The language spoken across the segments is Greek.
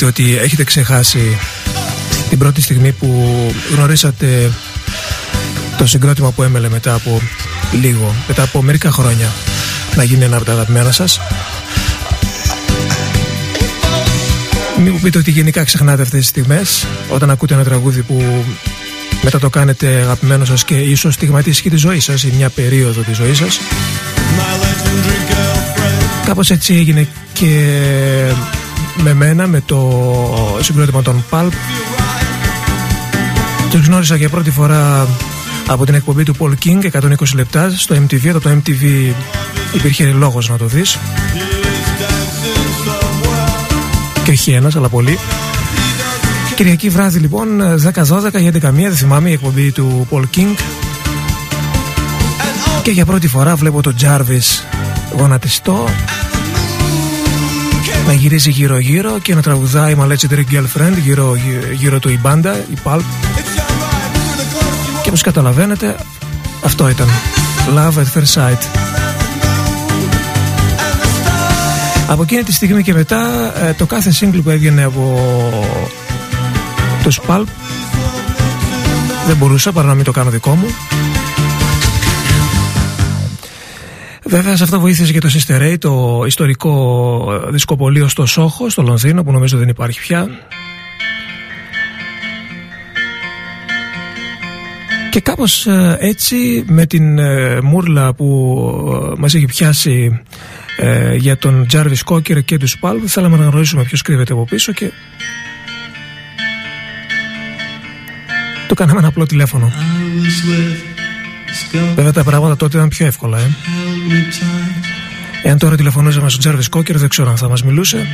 Μην μου πείτε ότι έχετε ξεχάσει την πρώτη στιγμή που γνωρίσατε το συγκρότημα που έμελε μετά από λίγο, μετά από μερικά χρόνια να γίνει ένα από τα αγαπημένα σας; Μην μου πείτε ότι γενικά ξεχνάτε αυτές τις στιγμές όταν ακούτε ένα τραγούδι που μετά το κάνετε αγαπημένο σας και ίσως στιγματίσει και τη ζωή σας ή μια περίοδο της ζωής σας. Κάπως έτσι έγινε και με μένα με το συγκρότημα των Pulp τους γνώρισα για πρώτη φορά από την εκπομπή του Paul King 120 λεπτά στο MTV. Από το MTV υπήρχε λόγος να το δεις. Και όχι ένας αλλά πολύ. Κυριακή βράδυ λοιπόν 10-12 ή 11 δεν θυμάμαι η εκπομπή του Paul King. Και για πρώτη φορά βλέπω τον Jarvis γονατιστό να γυρίζει γύρω γύρω και να τραγουδάει My Legendary Girlfriend γύρω, γύρω του η μπάντα, η Pulp. Και όπως καταλαβαίνετε αυτό ήταν. Love at First Sight. Από εκείνη τη στιγμή και μετά ε, το κάθε single που έβγαινε από το Pulp δεν μπορούσα παρά να μην το κάνω δικό μου Βέβαια σε αυτό βοήθησε και το Sister Ray, το ιστορικό δισκοπολείο στο Σόχο, στο Λονδίνο που νομίζω δεν υπάρχει πια Και κάπως ε, έτσι με την ε, μούρλα που ε, μας έχει πιάσει για τον Τζάρβις Κόκκερ και τους Πάλβ θέλαμε να γνωρίσουμε ποιος κρύβεται από πίσω και το κάναμε ένα απλό τηλέφωνο. Βέβαια τα πράγματα τότε ήταν πιο εύκολα, ε. Εάν τώρα τηλεφωνούσαμε στον Τζάρβις Κόκκερ δεν ξέρω αν θα μας μιλούσε.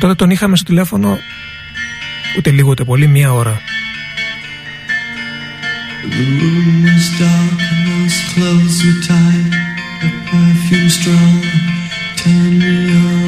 Τότε τον είχαμε στο τηλέφωνο ούτε λίγο ούτε πολύ, μία ώρα. The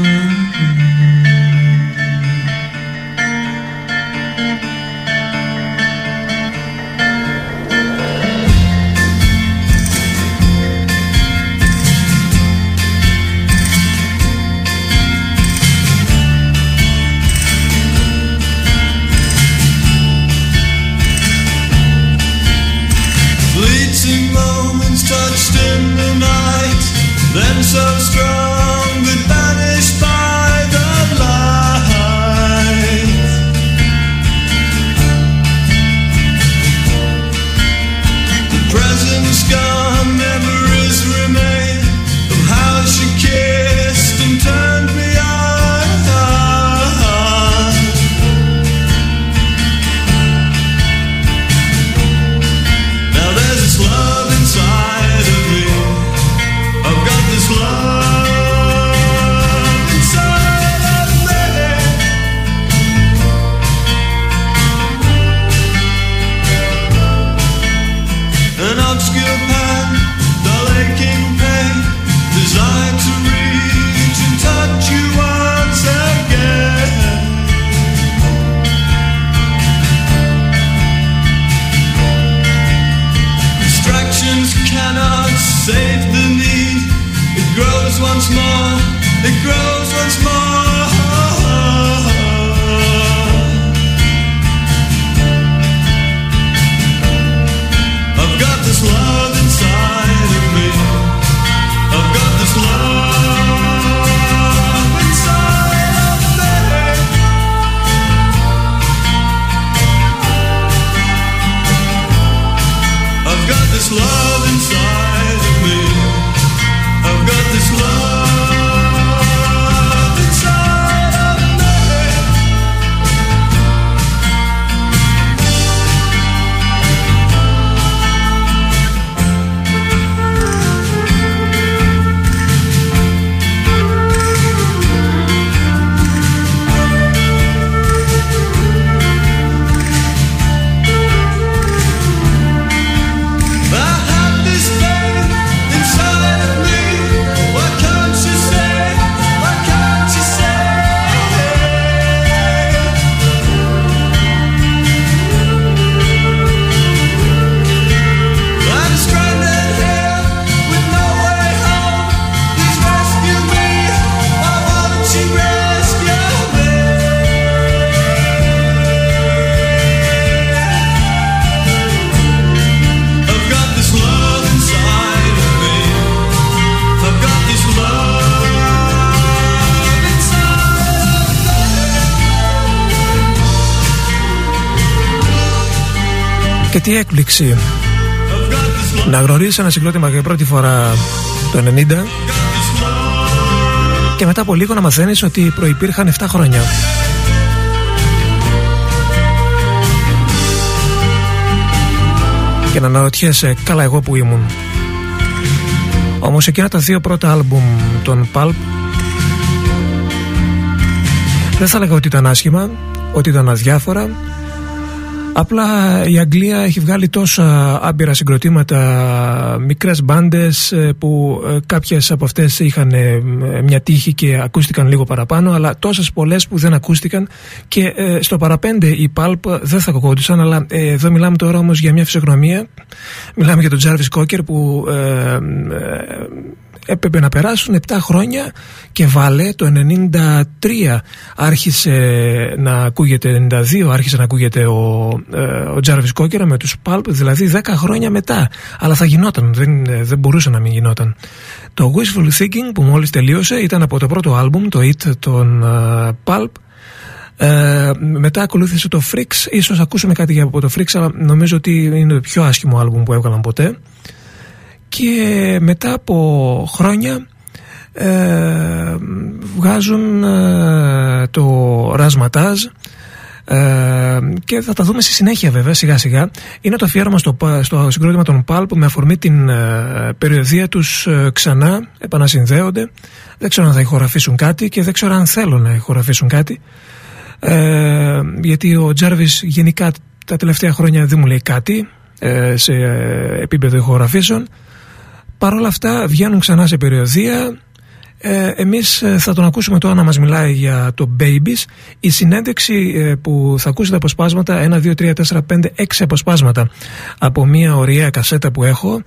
τι έκπληξη να γνωρίσει ένα συγκρότημα για πρώτη φορά το 90 και μετά από λίγο να μαθαίνεις ότι προϋπήρχαν 7 χρόνια. Και να αναρωτιέσαι καλά εγώ που ήμουν. Όμως εκείνα τα δύο πρώτα άλμπουμ των Pulp δεν θα έλεγα ότι ήταν άσχημα, ότι ήταν αδιάφορα Απλά η Αγγλία έχει βγάλει τόσα άμπειρα συγκροτήματα, μικρές μπάντες ε, που ε, κάποιες από αυτές είχαν ε, μια τύχη και ακούστηκαν λίγο παραπάνω αλλά τόσες πολλές που δεν ακούστηκαν και στο παραπέντε οι Pulp δεν θα κοκόντουσαν αλλά εδώ μιλάμε τώρα όμως για μια φυσιογνωμία. Μιλάμε για τον Jarvis Cocker που έπρεπε να περάσουν 7 χρόνια και βάλε το 93 άρχισε να ακούγεται 92 άρχισε να ακούγεται ο, ε, ο Τζάρβις Κόκκερα με τους Pulp δηλαδή 10 χρόνια μετά. Αλλά θα γινόταν δεν, δεν μπορούσε να μην γινόταν. Το Wishful Thinking που μόλις τελείωσε ήταν από το πρώτο άλμπουμ το It των uh, Pulp. Ε, μετά ακολούθησε το Freaks. Ίσως ακούσουμε κάτι από το Freaks αλλά νομίζω ότι είναι το πιο άσχημο άλμπουμ που έβγαλαν ποτέ και μετά από χρόνια ε, βγάζουν ε, το Ρασματάζ ε, και θα τα δούμε στη συνέχεια βέβαια σιγά σιγά. Είναι το αφιέρωμα στο, στο συγκρότημα των ΠΑΛ που με αφορμή την ε, περιοδία τους ε, ξανά επανασυνδέονται. Δεν ξέρω αν θα ηχογραφήσουν κάτι και δεν ξέρω αν θέλουν να ηχογραφήσουν κάτι. Ε, γιατί ο Τζάρβις γενικά τα τελευταία χρόνια δεν μου λέει κάτι σε επίπεδο ηχογραφήσεων Παρ' όλα αυτά βγαίνουν ξανά σε περιοδία ε, εμείς ε, θα τον ακούσουμε τώρα να μας μιλάει για το Babies. Η συνέντευξη ε, που θα ακούσετε αποσπάσματα 1, 2, 3, 4, 5, 6 αποσπάσματα από μια ωραία κασέτα που έχω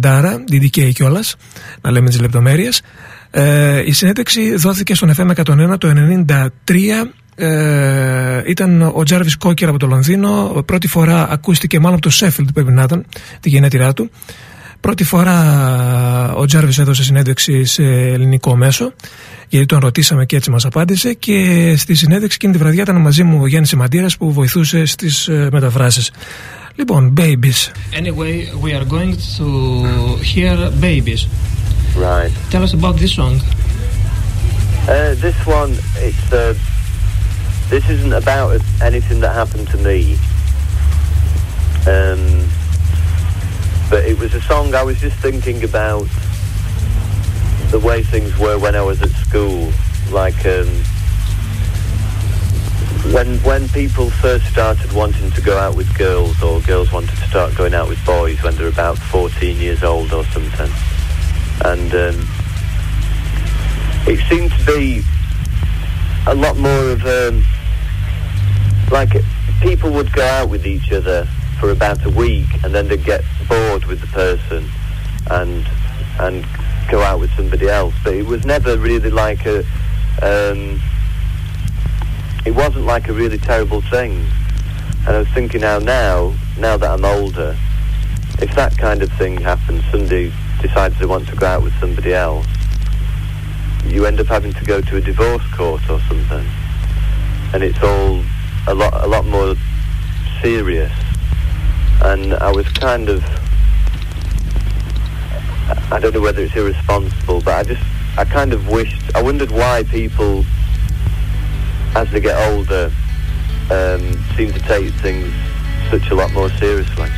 60 DDK κιόλας, να λέμε τις λεπτομέρειες. Ε, η συνέντευξη δόθηκε στον FM 101 το 93 ε, ήταν ο Τζάρβις Κόκκερ από το Λονδίνο. Πρώτη φορά ακούστηκε μάλλον από το Σέφιλντ πρέπει να ήταν τη γενέτειρά του Πρώτη φορά ο Τζάρβις έδωσε συνέντευξη σε ελληνικό μέσο γιατί τον ρωτήσαμε και έτσι μας απάντησε και στη συνέντευξη εκείνη τη βραδιά ήταν μαζί μου ο Γιάννης Σιμαντήρας που βοηθούσε στις μεταφράσεις. Λοιπόν, Babies. Anyway, we are going to hear Babies. Right. Tell us about this song. Uh, this one, it's uh, this isn't about anything that happened to me. Um, But it was a song I was just thinking about the way things were when I was at school. Like um, when when people first started wanting to go out with girls, or girls wanted to start going out with boys when they're about 14 years old or something, and um, it seemed to be a lot more of um, like people would go out with each other for about a week, and then they'd get bored with the person and and go out with somebody else. But it was never really like a. Um, it wasn't like a really terrible thing. And I was thinking now, now, now that I'm older, if that kind of thing happens, somebody decides they want to go out with somebody else, you end up having to go to a divorce court or something, and it's all a lot, a lot more serious and I was kind of I don't know whether it's irresponsible, but I just I kind of wished I wondered why people as they get older um, seem to take things such a lot more seriously.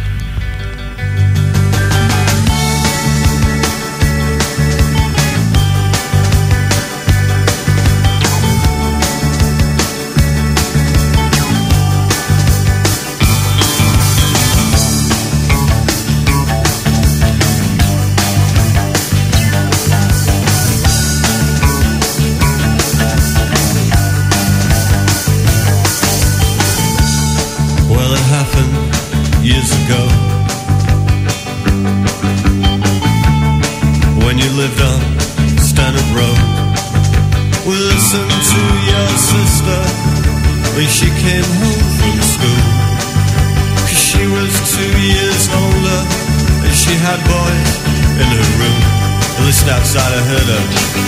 Yeah.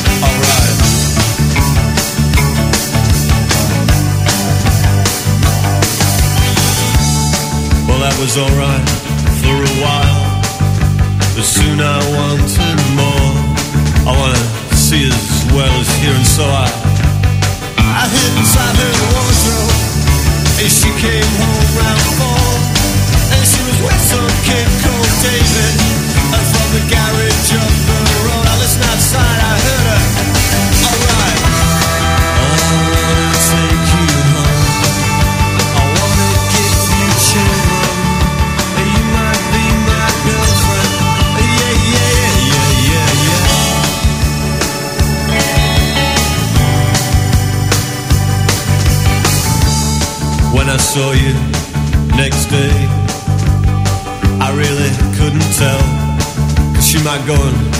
going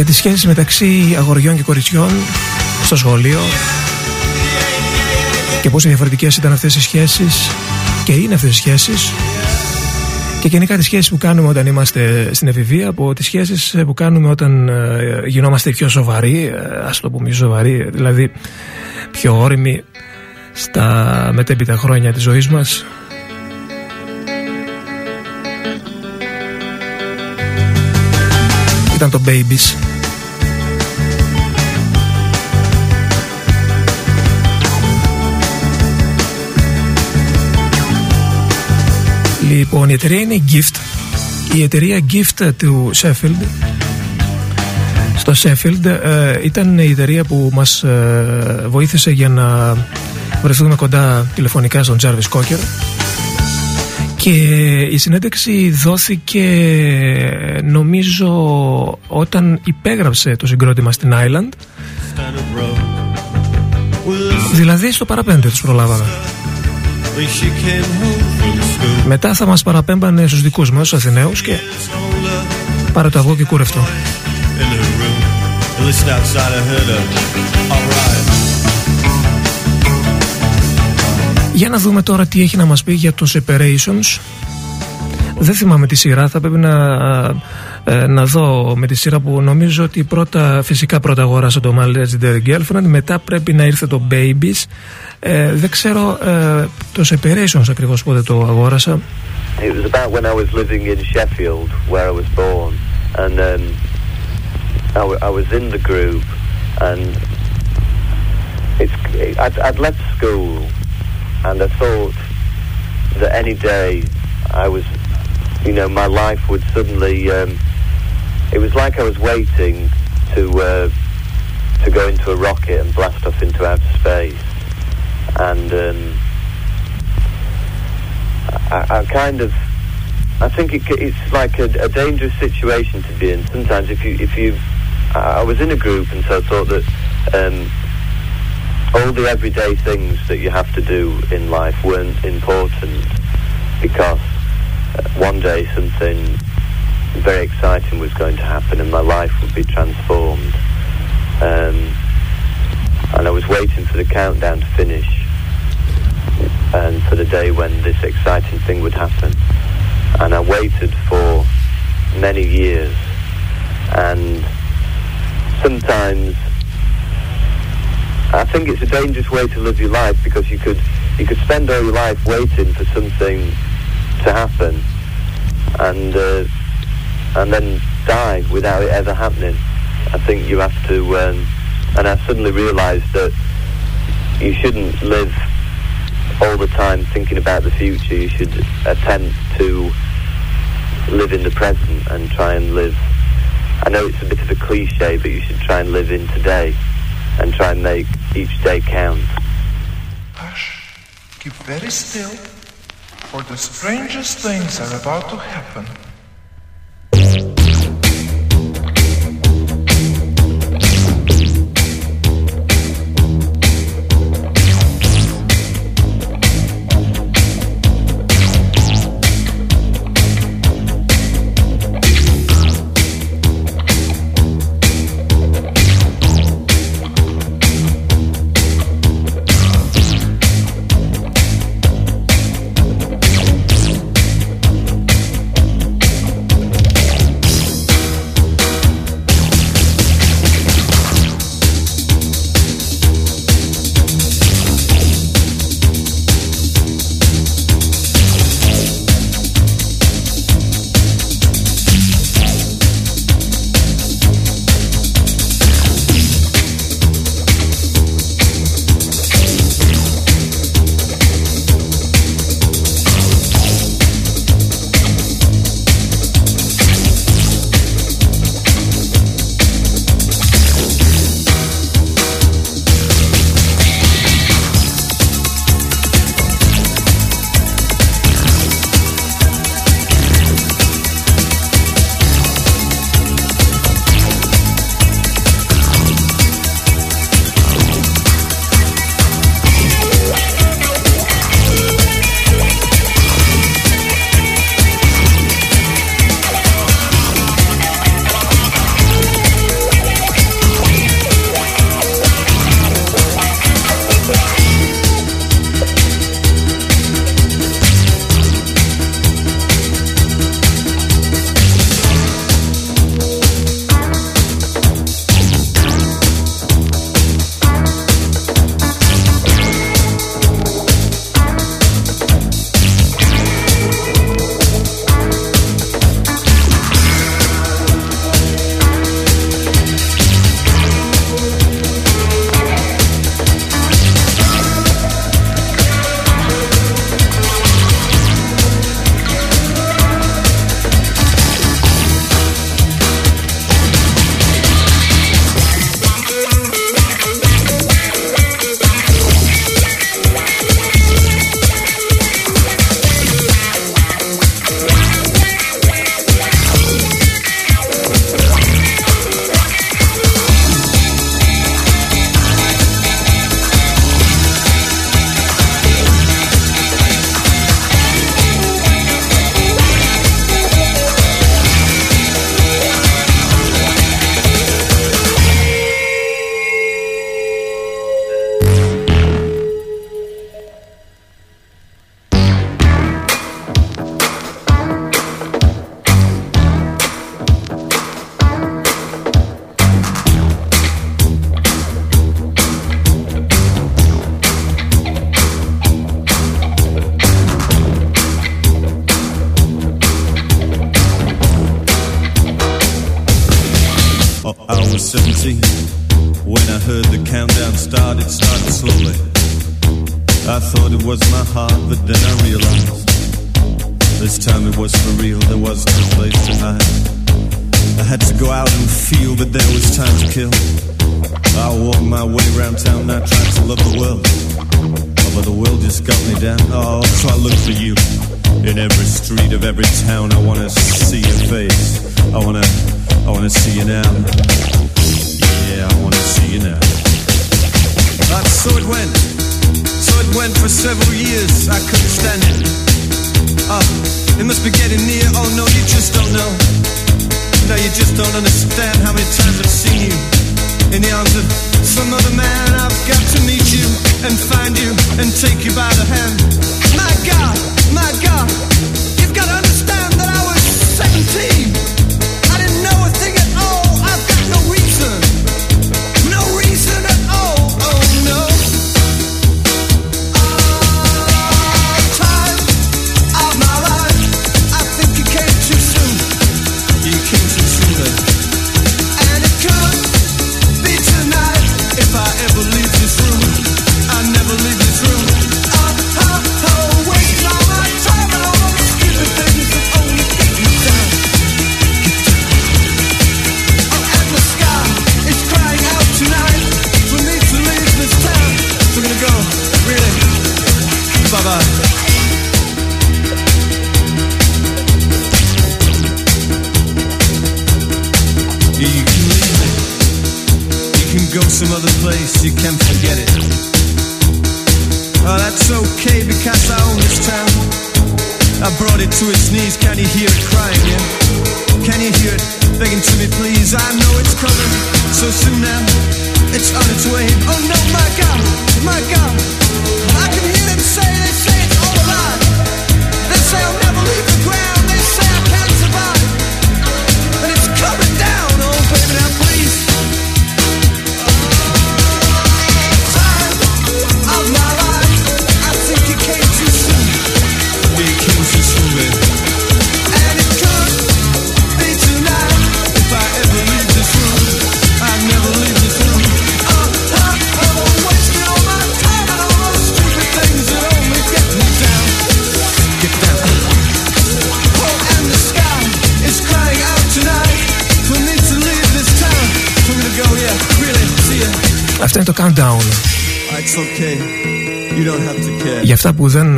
για τις σχέσεις μεταξύ αγοριών και κοριτσιών στο σχολείο και πόσο διαφορετικές ήταν αυτές οι σχέσεις και είναι αυτές οι σχέσεις. Και γενικά τις σχέσεις που κάνουμε όταν είμαστε στην εφηβεία από τις σχέσεις που κάνουμε όταν ε, γινόμαστε πιο σοβαροί ε, ας το πούμε πιο σοβαροί δηλαδή πιο όριμοι στα μετέπειτα χρόνια της ζωής μας. Ήταν το Babies Λοιπόν, η εταιρεία είναι η Gift. Η εταιρεία Gift του Sheffield. Στο Sheffield ε, ήταν η εταιρεία που μας ε, βοήθησε για να βρεθούμε κοντά τηλεφωνικά στον Jarvis Cocker. Και η συνέντευξη δόθηκε νομίζω όταν υπέγραψε το συγκρότημα στην Island. Δηλαδή στο παραπέντε τους προλάβαμε. When she came home from school, Μετά θα μας παραπέμπανε στους δικούς μας, στους Αθηναίους και older πάρε το αυγό και κούρευτο. in her room. I listened outside, I heard her. Alright. Για να δούμε τώρα τι έχει να μας πει για το Separations. Δεν θυμάμαι τη σειρά, θα πρέπει να, ε, να δω με τη σειρά που νομίζω ότι πρώτα, φυσικά πρώτα αγόρασα το My Legendary Girlfriend, μετά πρέπει να ήρθε το Babies. Ε, δεν ξέρω ε, το Separations ακριβώς πότε το αγόρασα. It was about when I was living in Sheffield, where I was born, and um, I, w- I was in the group, and it's I'd, I'd left school, and I thought that any day I was, you know, my life would suddenly. Um, it was like I was waiting to uh, to go into a rocket and blast off into outer space, and. Um, I, I kind of, I think it, it's like a, a dangerous situation to be in. Sometimes, if you, if you, I was in a group, and so I thought that um, all the everyday things that you have to do in life weren't important because uh, one day something very exciting was going to happen and my life would be transformed. Um, and I was waiting for the countdown to finish and for the day when this exciting thing would happen. And I waited for many years and sometimes I think it's a dangerous way to live your life because you could you could spend all your life waiting for something to happen and uh, and then die without it ever happening. I think you have to, um, and I suddenly realised that you shouldn't live all the time thinking about the future. You should attempt to live in the present and try and live. I know it's a bit of a cliche, but you should try and live in today and try and make each day count. Hush. Keep very still, for the strangest things are about to happen.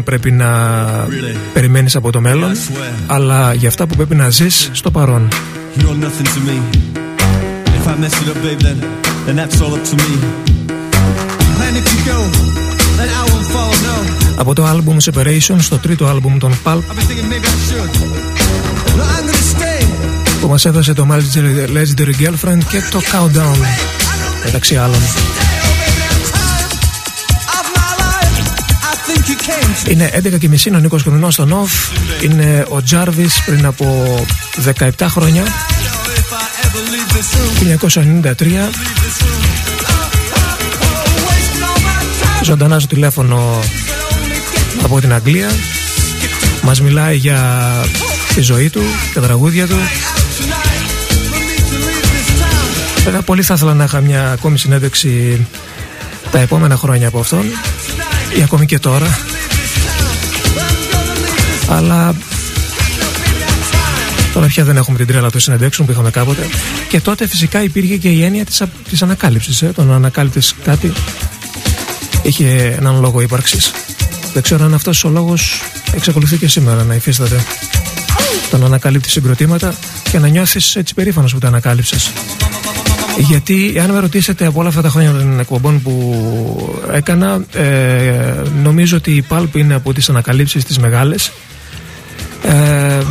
πρέπει να περιμένεις από το μέλλον αλλά για αυτά που πρέπει να ζεις στο παρόν. Από το album Separation στο τρίτο album των Pulp που μας έδωσε το Legendary Girlfriend και το Countdown μεταξύ άλλων. Είναι 11.30 ο Νίκος Κρουνός στο Νοφ. Είναι ο Jarvis πριν από 17 χρόνια, know if I ever leave this room. 1993. Wasting all my time, Ζωντανά στο τηλέφωνο από την Αγγλία. Μας μιλάει για τη ζωή του, τα τραγούδια του. tonight for me to leave this town. Βέβαια πολύ θα ήθελα να είχα μια ακόμη συνέντευξη τα επόμενα χρόνια από αυτόν ή ακόμη και τώρα. Αλλά τώρα πια δεν έχουμε την τρέλα των συνεντεύξεων που είχαμε κάποτε. Και τότε φυσικά υπήρχε και η έννοια της, α- της ανακάλυψης. Ε. Το να ανακάλυπτες κάτι είχε έναν λόγο ύπαρξης. Δεν ξέρω αν αυτός ο λόγος εξακολουθεί και σήμερα να υφίσταται. Το να ανακαλύπτεις συγκροτήματα και να νιώθεις έτσι περήφανος που τα ανακάλυψες. Γιατί αν με ρωτήσετε από όλα αυτά τα χρόνια των εκπομπών που έκανα ε, νομίζω ότι η Pulp είναι από τις ανακαλύψεις τις μεγάλες. Ε,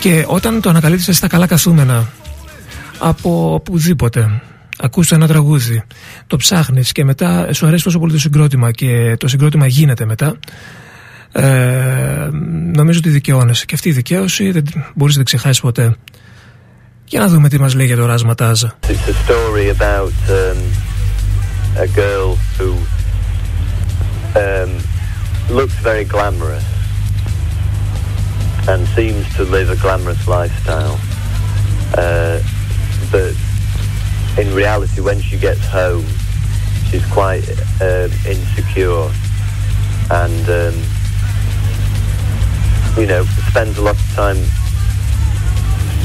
και όταν το ανακαλύψεις στα καλά καθούμενα από οπουδήποτε ακούς ένα τραγούδι το ψάχνεις και μετά σου αρέσει τόσο πολύ το συγκρότημα και το συγκρότημα γίνεται μετά ε, νομίζω ότι δικαιώνεσαι. Και αυτή η δικαίωση δεν μπορείς να την ξεχάσεις ποτέ για να δούμε τι μας λέει για το Ράσμα Τάζα It's a story about um, a girl who um, looks very glamorous and seems to live a glamorous lifestyle. Uh, but in reality, when she gets home, she's quite um insecure and, um, you know, spends a lot of time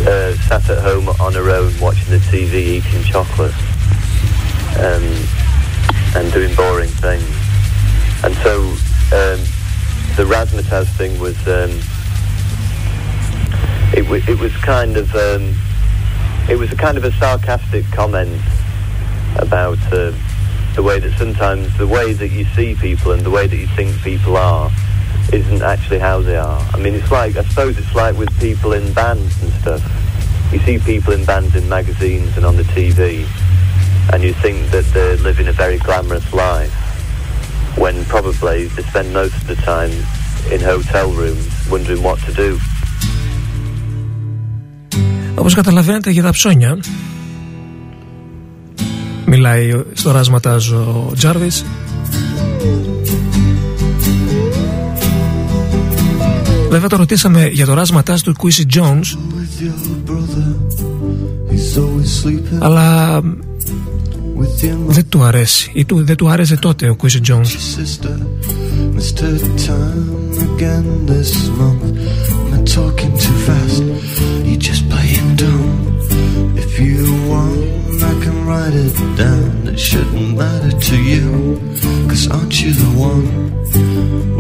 uh, sat at home on her own watching the TV, eating chocolate, um, and doing boring things. And so um, the razzmatazz thing was um, it, w- it was kind of um, it was a kind of a sarcastic comment about uh, the way that sometimes the way that you see people and the way that you think people are isn't actually how they are. I mean, it's like, I suppose it's like with people in bands and stuff. You see people in bands in magazines and on the TV, and you think that they're living a very glamorous life, when probably they spend most of the time in hotel rooms wondering what to do. Όπως καταλαβαίνετε για τα ψώνια μιλάει στο ράσματάζ ο Τζάρβιτς Βέβαια το ρωτήσαμε για το ράσματά του Quincy Jones. Αλλά δεν του αρέσει. Ή δεν του άρεσε τότε ο Quincy Jones. write it down, it shouldn't matter to you. Cause aren't you the one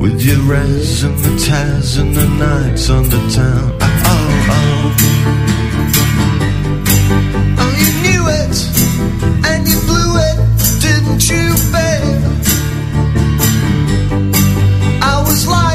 with your res and the tears and the nights on the town? Oh, oh, oh. Oh, you knew it and you blew it, didn't you, babe? I was like.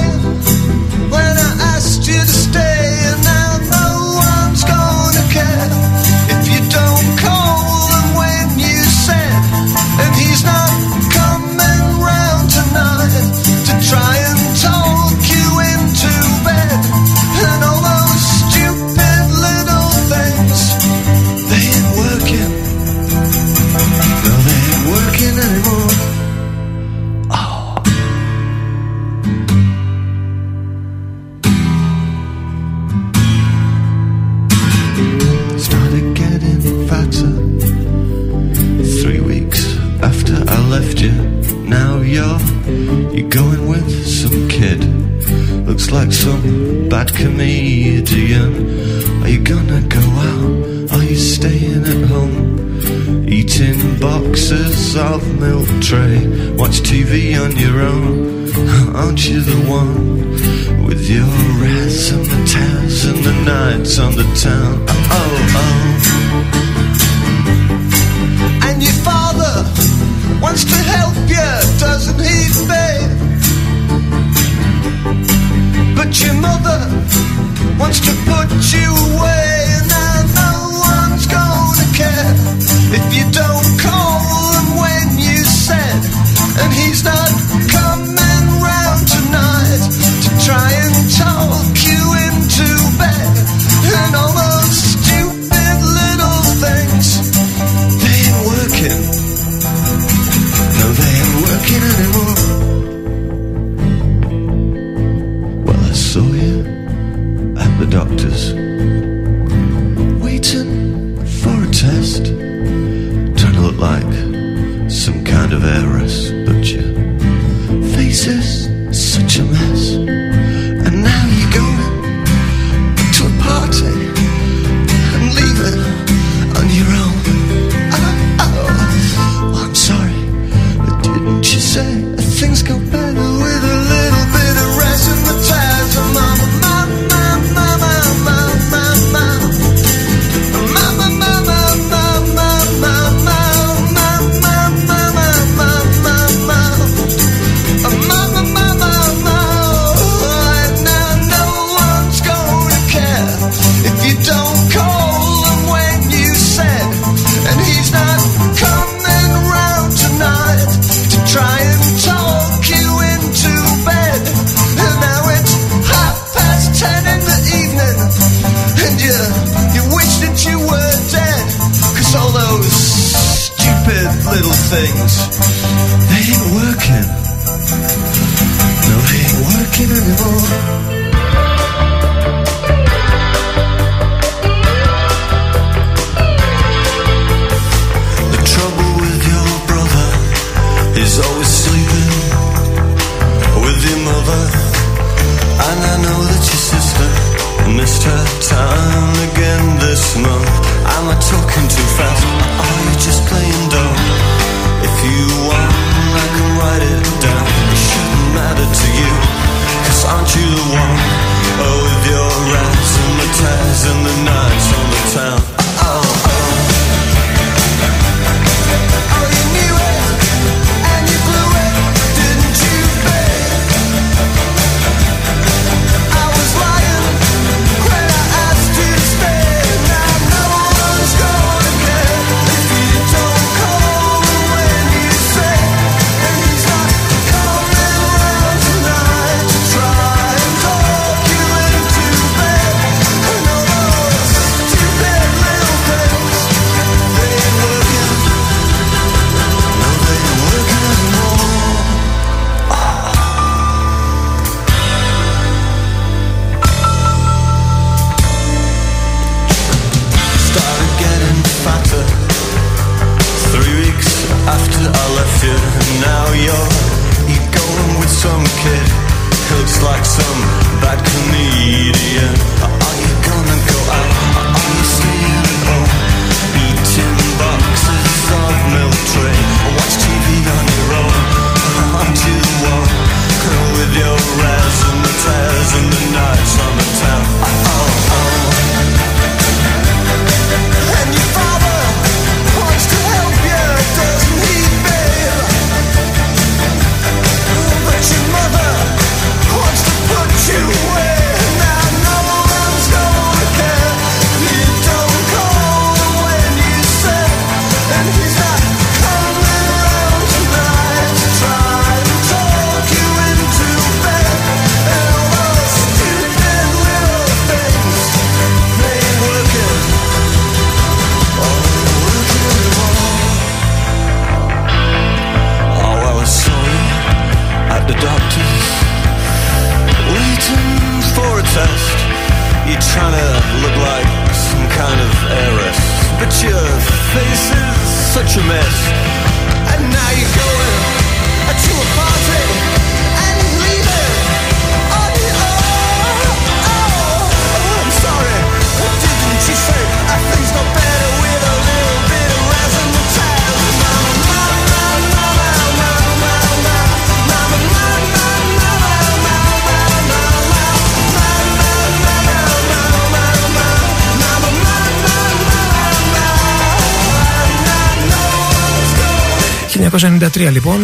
1993 λοιπόν.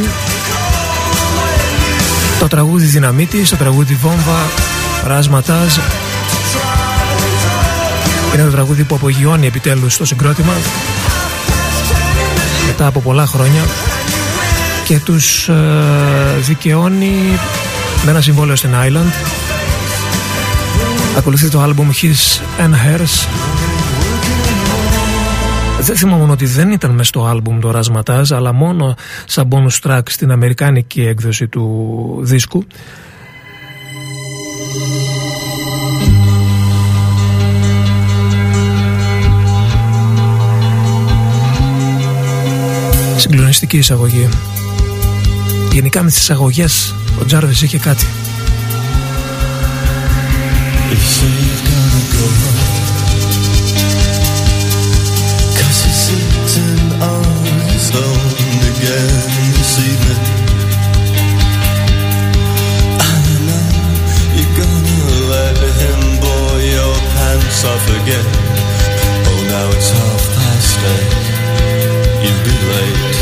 Το τραγούδι Δυναμίτης, το τραγούδι Βόμβα, Ράσματάζ είναι το τραγούδι που απογειώνει επιτέλους το συγκρότημα μετά από πολλά χρόνια και τους ε, δικαιώνει με ένα συμβόλαιο στην Island. Ακολουθεί το άλμπουμ His and Hers δεν θυμάμαι ότι δεν ήταν μέσα στο άλμπουμ το Ρασματάζ αλλά μόνο σαν bonus track στην αμερικάνικη έκδοση του δίσκου. Συγκλονιστική εισαγωγή. Γενικά με τις εισαγωγές ο Τζάρβις είχε κάτι this evening. I know you're gonna let him blow your pants off again. Oh, now it's half past eight. You'll be late.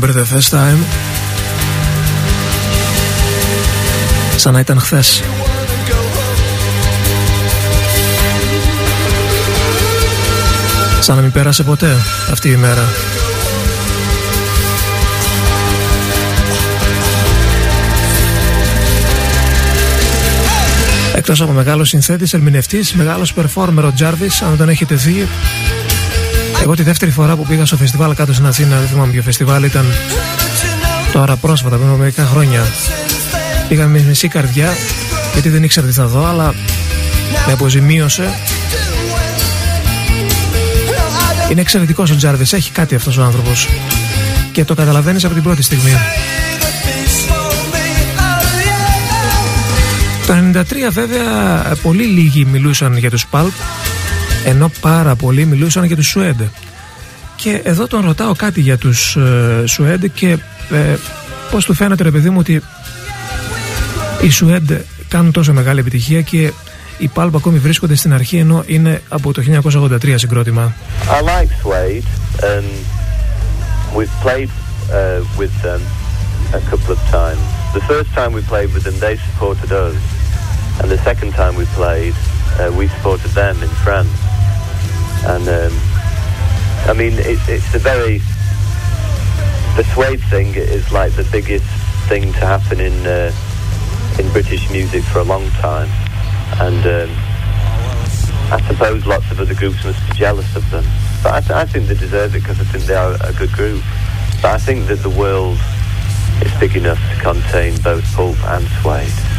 Remember the first time? Σαν να ήταν χθες. Σαν να μην πέρασε ποτέ αυτή η μέρα. Εκτός από μεγάλο συνθέτης, ερμηνευτής, μεγάλος performer ο Jarvis, αν δεν έχετε δει, εγώ τη δεύτερη φορά που πήγα στο φεστιβάλ κάτω στην Αθήνα, δεν θυμάμαι ποιο φεστιβάλ ήταν τώρα πρόσφατα, πριν από μερικά χρόνια. Πήγα με μισή καρδιά, γιατί δεν ήξερα τι θα δω, αλλά με αποζημίωσε. Είναι εξαιρετικός ο Τζάρβις, έχει κάτι αυτός ο άνθρωπος. Και το καταλαβαίνεις από την πρώτη στιγμή. Το 93 βέβαια πολύ λίγοι μιλούσαν για τους Pulp ενώ πάρα πολλοί μιλούσαν για τους Σουέντ και εδώ τον ρωτάω κάτι για τους ε, Σουέντ και ε, πώς του φαίνεται ρε παιδί μου ότι οι Σουέντ κάνουν τόσο μεγάλη επιτυχία και οι Pulp ακόμη βρίσκονται στην αρχή ενώ είναι από το 1983 συγκρότημα. I like Suede and we've played uh, with them a couple of times. The first time we played with them they supported us and the second time we played uh, we supported them in France. And um, I mean it, it's a very the Suede thing is like the biggest thing to happen in uh, in British music for a long time, and um, I suppose lots of other groups must be jealous of them. But I, th- I think they deserve it because I think they are a good group. But I think that the world is big enough to contain both Pulp and Suede.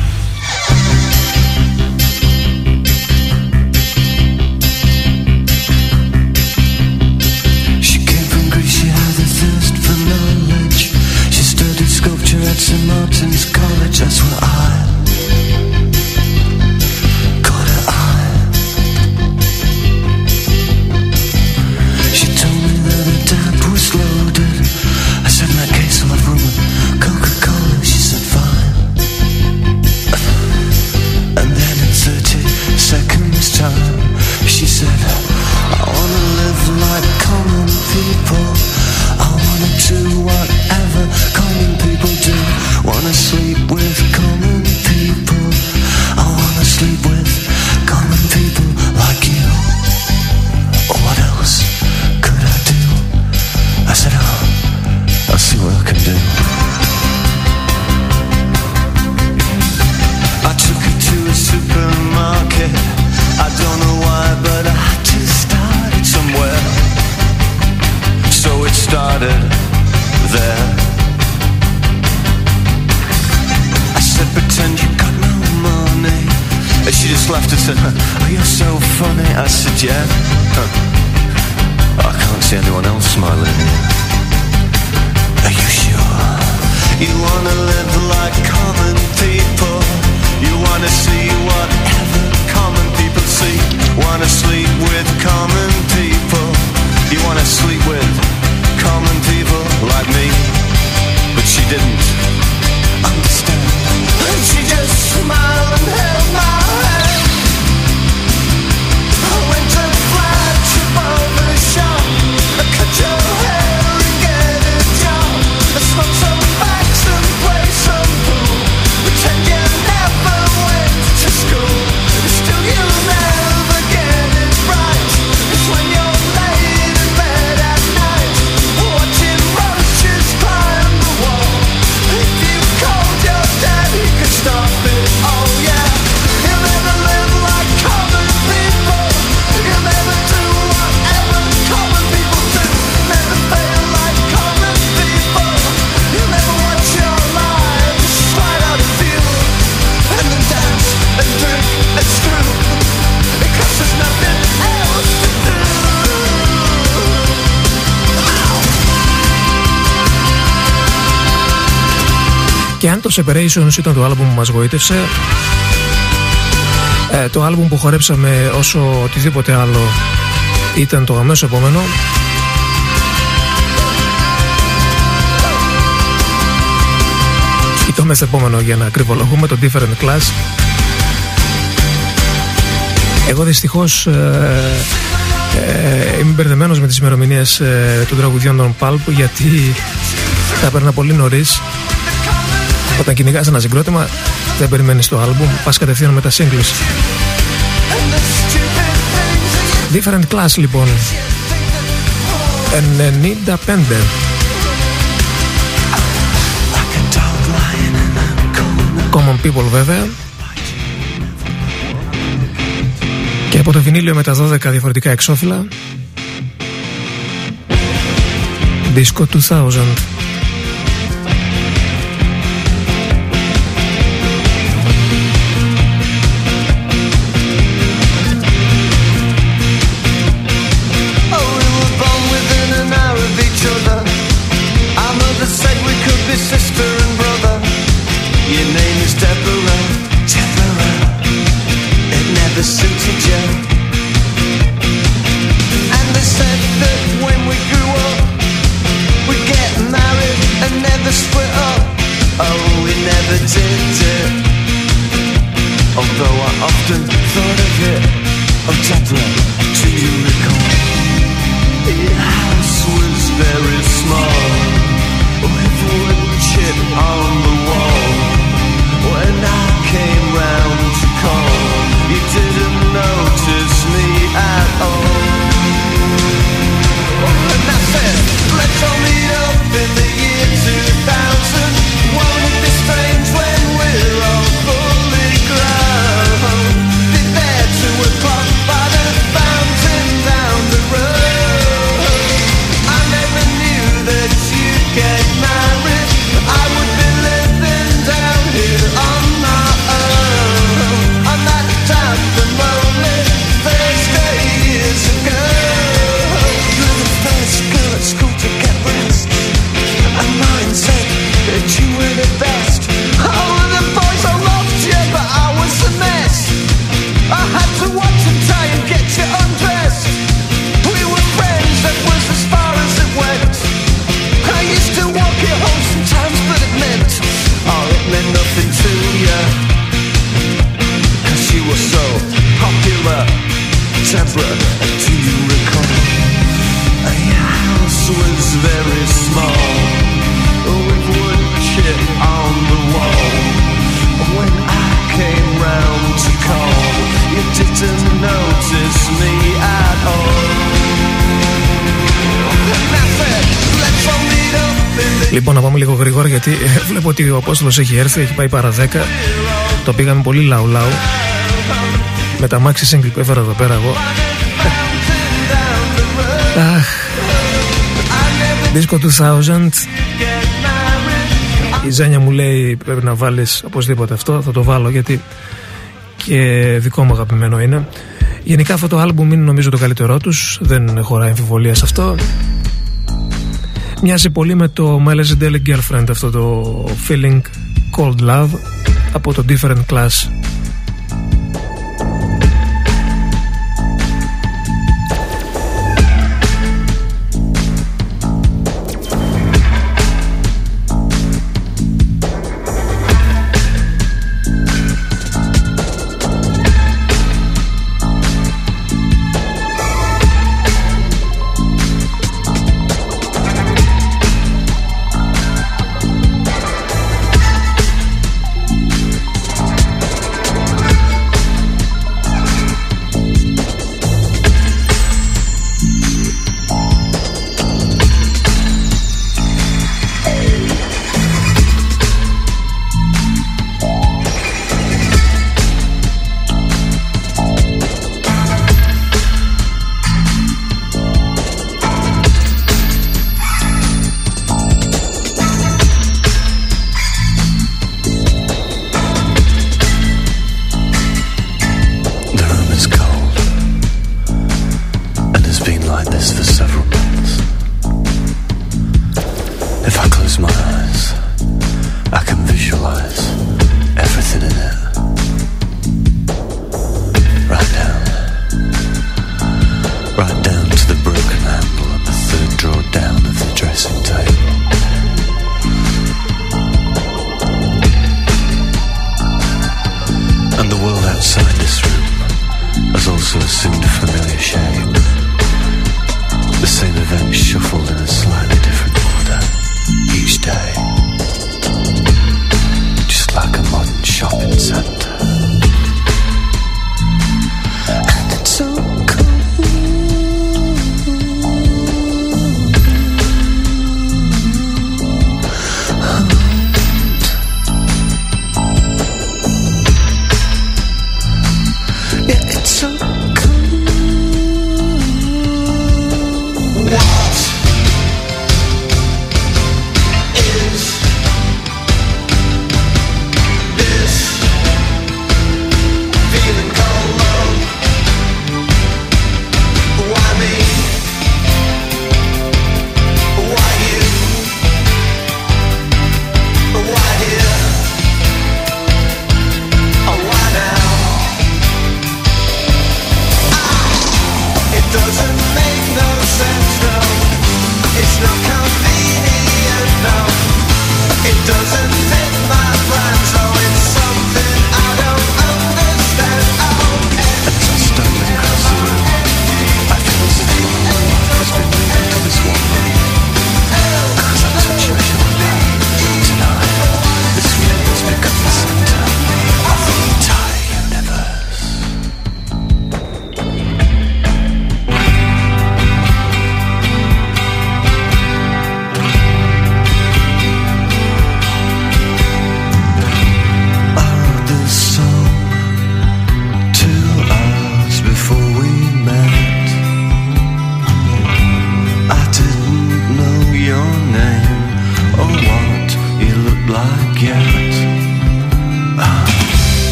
At St. Martin's College, that's where I caught her eye. She told me that her dad was loaded. I said, in that case, I'll have room Coca-Cola. She said, fine. And then in 30 seconds time, she said, I wanna live like common people. I wanna do do asleep with coming. Το Separations ήταν το άλμπουμ που μας γοήτευσε. Ε, το άλμπουμ που χορέψαμε όσο οτιδήποτε άλλο ήταν το αμέσως επόμενο. Ή το μεθεπόμενο για να ακριβολογούμε το Different Class. Εγώ δυστυχώς ε, ε, είμαι μπερδεμένος με τις ημερομηνίες ε, των τραγουδιών των Pulp γιατί τα έπαιρνα πολύ νωρίς όταν κυνηγάς ένα συγκρότημα δεν περιμένεις το άλμπουμ πας κατευθείαν με τα singles Different Class λοιπόν. 95 Common People βέβαια. Και από το βινίλιο με τα 12 διαφορετικά εξώφυλλα. Disco 2000 ότι ο Απόστολος έχει έρθει, έχει πάει παρά 10. Το πήγαμε πολύ λαού λαού. Με τα maxi single που έφερα εδώ πέρα εγώ. Αχ. Disco 2000. Η Ζάνια μου λέει πρέπει να βάλεις οπωσδήποτε αυτό. Θα το βάλω γιατί και δικό μου αγαπημένο είναι. Γενικά αυτό το άλμπουμ είναι νομίζω το καλύτερό τους. Δεν χωράει αμφιβολία σε αυτό. Μοιάζει πολύ με το My Legendary Girlfriend αυτό το Feeling Cold Love από το Different Class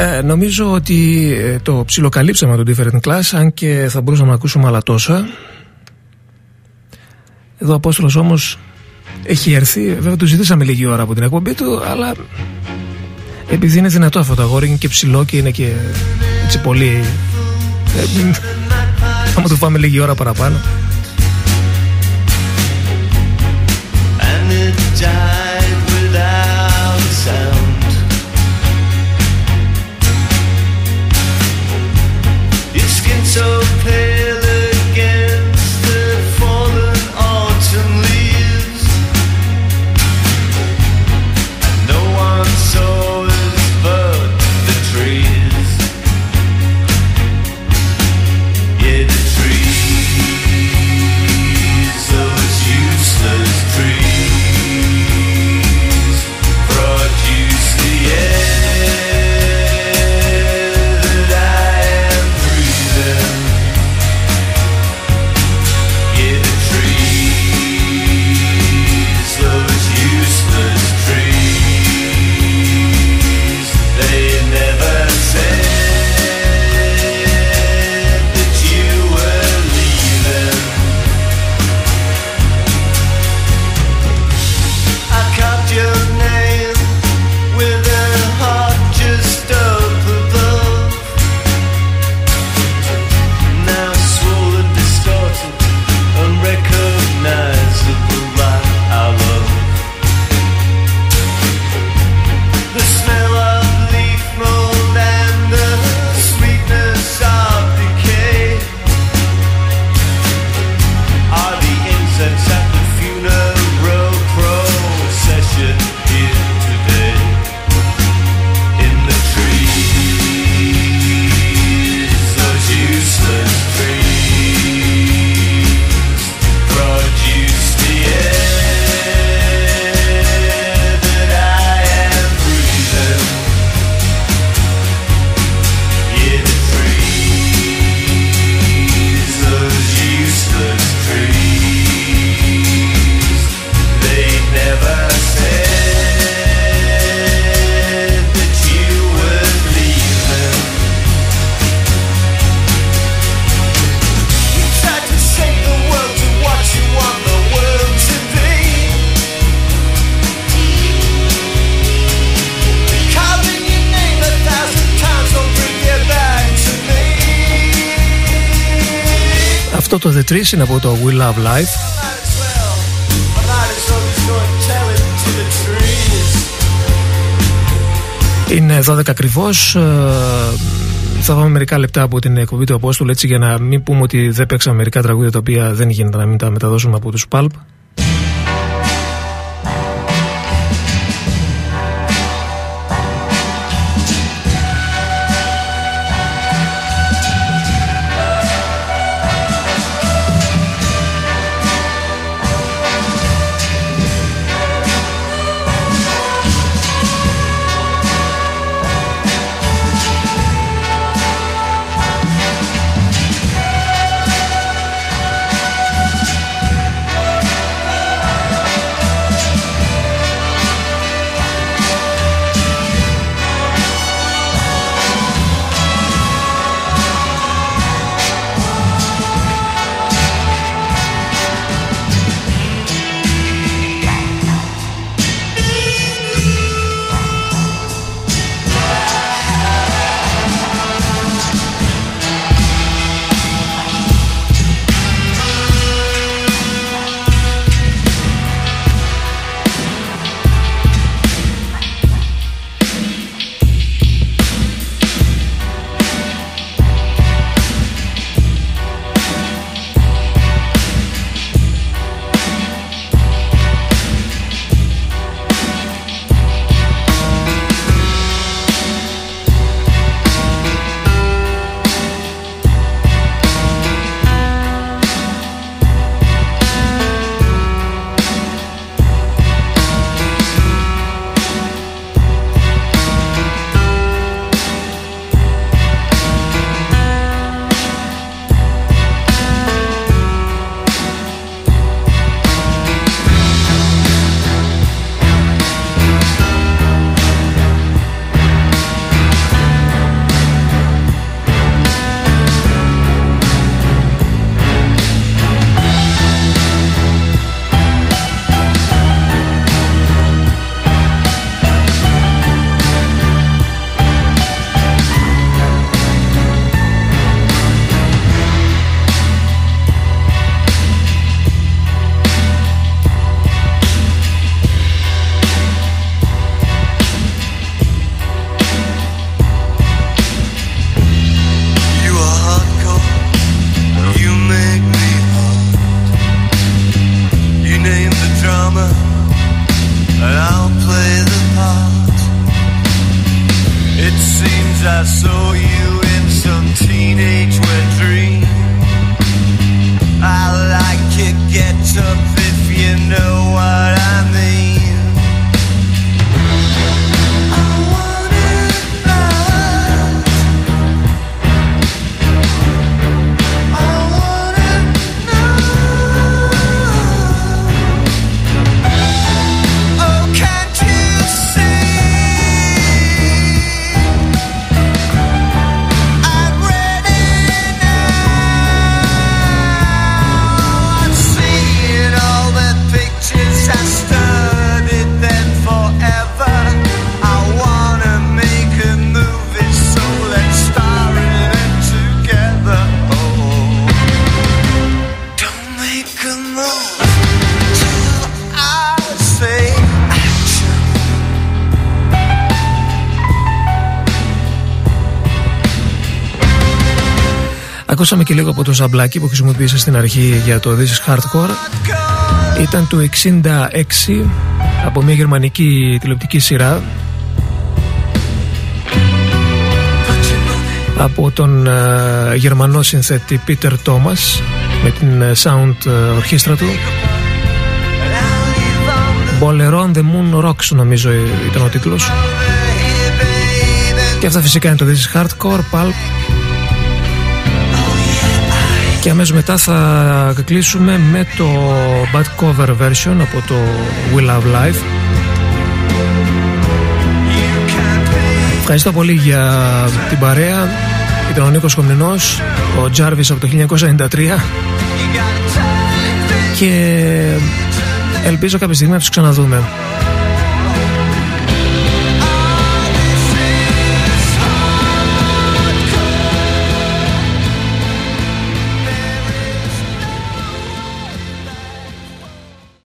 Ε, νομίζω ότι ε, το ψιλοκαλύψαμε το different class, αν και θα μπορούσαμε να ακούσουμε άλλα τόσα. Εδώ ο Απόστολος όμως έχει έρθει, βέβαια του ζητήσαμε λίγη ώρα από την εκπομπή του, αλλά επειδή είναι δυνατό αυτό το αγόρι, είναι και ψηλό και είναι και έτσι πολύ... Ε, άμα του πάμε λίγη ώρα παραπάνω. And. Electricity από το We Love Life. Είναι 12 ακριβώς. Ε, θα πάμε μερικά λεπτά από την εκπομπή του Απόστολου έτσι για να μην πούμε ότι δεν παίξαμε μερικά τραγούδια τα οποία δεν γίνεται να μην τα μεταδώσουμε από τους Pulp. Ακούσαμε και λίγο από το ζαμπλάκι που χρησιμοποίησα στην αρχή για το This is Hardcore. Ήταν το 66 από μια γερμανική τηλεοπτική σειρά. Από τον uh, γερμανό συνθέτη Peter Thomas με την uh, sound uh, ορχήστρα του. Bolero on the Moon Rocks νομίζω ήταν ο τίτλος. Και αυτά φυσικά είναι το This is Hardcore Pulp και αμέσως μετά θα κλείσουμε με το bad cover version από το We Love Life. Ευχαριστώ πολύ για την παρέα. Ήταν ο Νίκος Κομνηνός Ο Τζάρβις από το 1993 Και ελπίζω κάποια στιγμή να τους ξαναδούμε